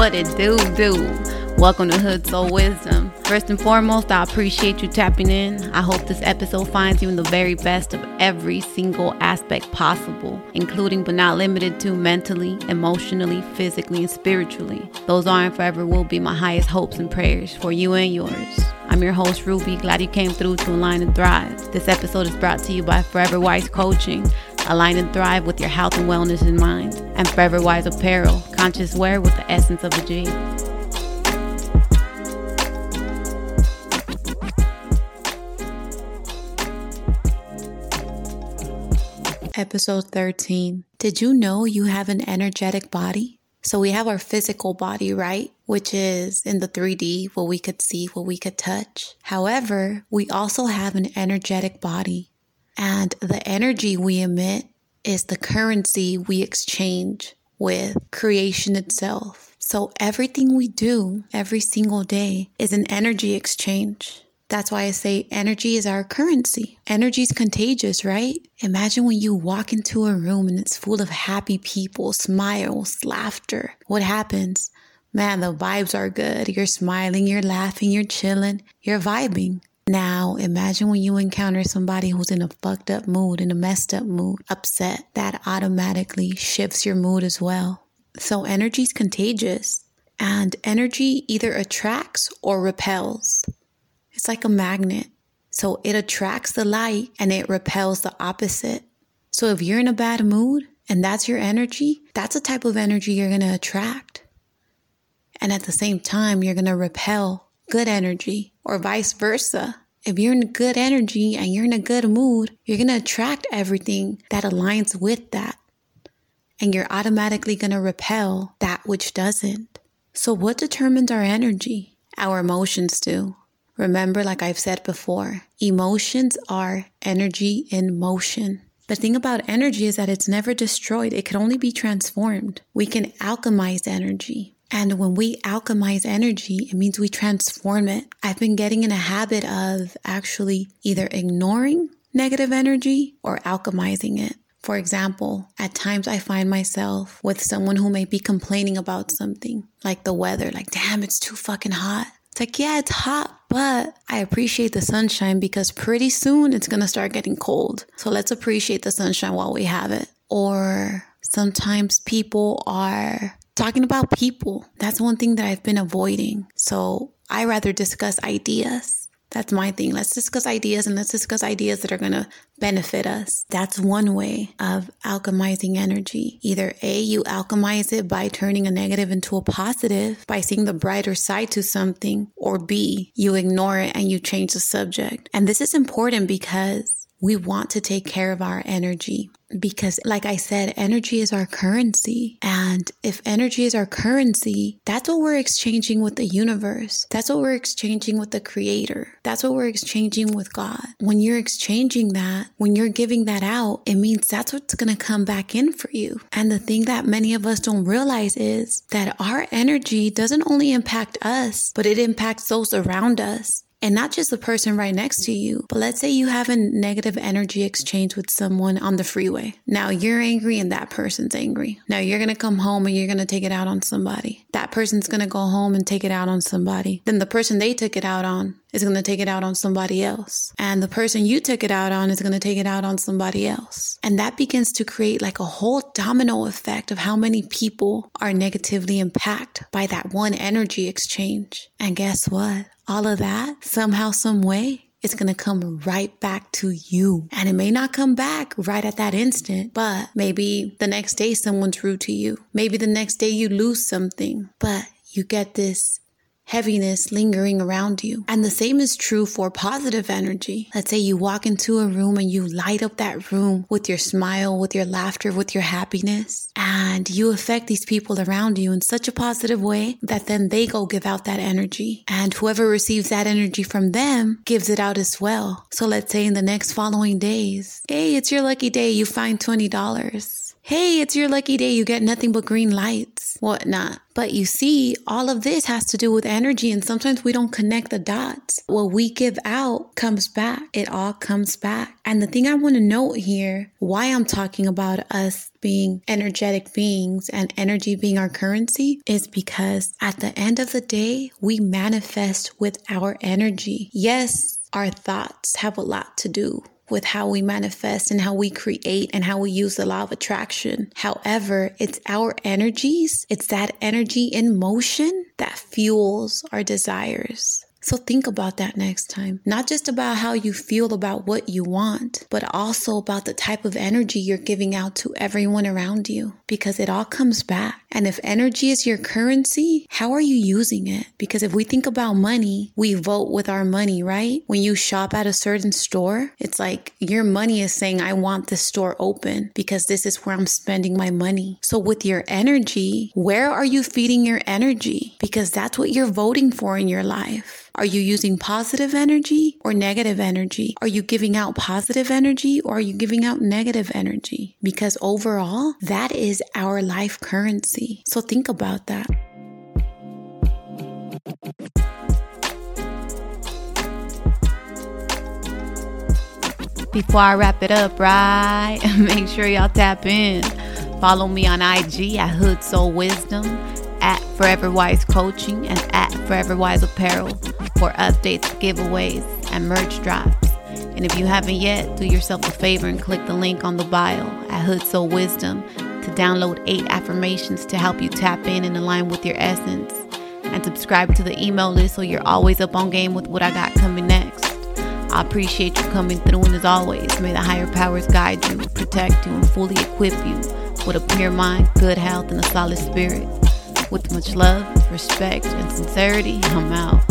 What it do, do? Welcome to Hood Soul Wisdom. First and foremost, I appreciate you tapping in. I hope this episode finds you in the very best of every single aspect possible, including but not limited to mentally, emotionally, physically, and spiritually. Those are and forever will be my highest hopes and prayers for you and yours. I'm your host, Ruby. Glad you came through to Align and Thrive. This episode is brought to you by Forever Wise Coaching. Align and thrive with your health and wellness in mind. And Forever Wise Apparel, conscious wear with the essence of a G. Episode 13. Did you know you have an energetic body? So we have our physical body, right? Which is in the 3D, what we could see, what we could touch. However, we also have an energetic body. And the energy we emit is the currency we exchange with creation itself. So everything we do every single day is an energy exchange. That's why I say energy is our currency. Energy is contagious, right? Imagine when you walk into a room and it's full of happy people, smiles, laughter. What happens? Man, the vibes are good. You're smiling, you're laughing, you're chilling, you're vibing. Now, imagine when you encounter somebody who's in a fucked up mood, in a messed up mood, upset, that automatically shifts your mood as well. So, energy is contagious, and energy either attracts or repels. It's like a magnet. So, it attracts the light and it repels the opposite. So, if you're in a bad mood and that's your energy, that's the type of energy you're going to attract. And at the same time, you're going to repel good energy or vice versa. If you're in good energy and you're in a good mood, you're going to attract everything that aligns with that. And you're automatically going to repel that which doesn't. So, what determines our energy? Our emotions do. Remember, like I've said before, emotions are energy in motion. The thing about energy is that it's never destroyed, it can only be transformed. We can alchemize energy. And when we alchemize energy, it means we transform it. I've been getting in a habit of actually either ignoring negative energy or alchemizing it. For example, at times I find myself with someone who may be complaining about something, like the weather, like, damn, it's too fucking hot. It's like, yeah, it's hot, but I appreciate the sunshine because pretty soon it's gonna start getting cold. So let's appreciate the sunshine while we have it. Or sometimes people are talking about people. That's one thing that I've been avoiding. So I rather discuss ideas. That's my thing. Let's discuss ideas and let's discuss ideas that are going to benefit us. That's one way of alchemizing energy. Either A, you alchemize it by turning a negative into a positive, by seeing the brighter side to something, or B, you ignore it and you change the subject. And this is important because we want to take care of our energy because like I said, energy is our currency. And if energy is our currency, that's what we're exchanging with the universe. That's what we're exchanging with the creator. That's what we're exchanging with God. When you're exchanging that, when you're giving that out, it means that's what's going to come back in for you. And the thing that many of us don't realize is that our energy doesn't only impact us, but it impacts those around us and not just the person right next to you, but let's say you have a negative energy exchange with someone on the freeway. Now you're angry and that person's angry. Now you're going to come home and you're going to take it out on somebody. That person's going to go home and take it out on somebody. Then the person they took it out on is going to take it out on somebody else. And the person you took it out on is going to take it out on somebody else. And that begins to create like a whole domino effect of how many people are negatively impacted by that one energy exchange. And guess what? all of that somehow, some way, it's going to come right back to you. And it may not come back right at that instant, but maybe the next day someone's rude to you. Maybe the next day you lose something, but you get this heaviness lingering around you. And the same is true for positive energy. Let's say you walk into a room and you light up that room with your smile, with your laughter, with your happiness, and you affect these people around you in such a positive way that then they go give out that energy. And whoever receives that energy from them gives it out as well. So let's say in the next following days, hey, it's your lucky day, you find $20. Hey, it's your lucky day, you get nothing but green lights. Whatnot. But you see, all of this has to do with energy, and sometimes we don't connect the dots. What we give out comes back. It all comes back. And the thing I want to note here, why I'm talking about us being energetic beings and energy being our currency is because at the end of the day, we manifest with our energy. Yes, our thoughts have a lot to do with how we manifest and how we create and how we use the law of attraction. However, it's our energies, it's that energy in motion that fuels our desires. So think about that next time. Not just about how you feel about what you want, but also about the type of energy you're giving out to everyone around you because it all comes back. And if energy is your currency, how are you using it? Because if we think about money, we vote with our money, right? When you shop at a certain store, it's like your money is saying, I want this store open because this is where I'm spending my money. So with your energy, where are you feeding your energy? Because that's what you're voting for in your life. Are you using positive energy or negative energy? Are you giving out positive energy or are you giving out negative energy? Because overall, that is our life currency. So think about that. Before I wrap it up, right? Make sure y'all tap in. Follow me on IG at Hood Soul Wisdom, at Forever Wise Coaching, and at Forever Wise Apparel for updates, giveaways, and merch drops. And if you haven't yet, do yourself a favor and click the link on the bio at Hood Soul Wisdom to download eight affirmations to help you tap in and align with your essence. And subscribe to the email list so you're always up on game with what I got coming next. I appreciate you coming through, and as always, may the higher powers guide you, protect you, and fully equip you with a pure mind, good health, and a solid spirit. With much love, respect, and sincerity, I'm out.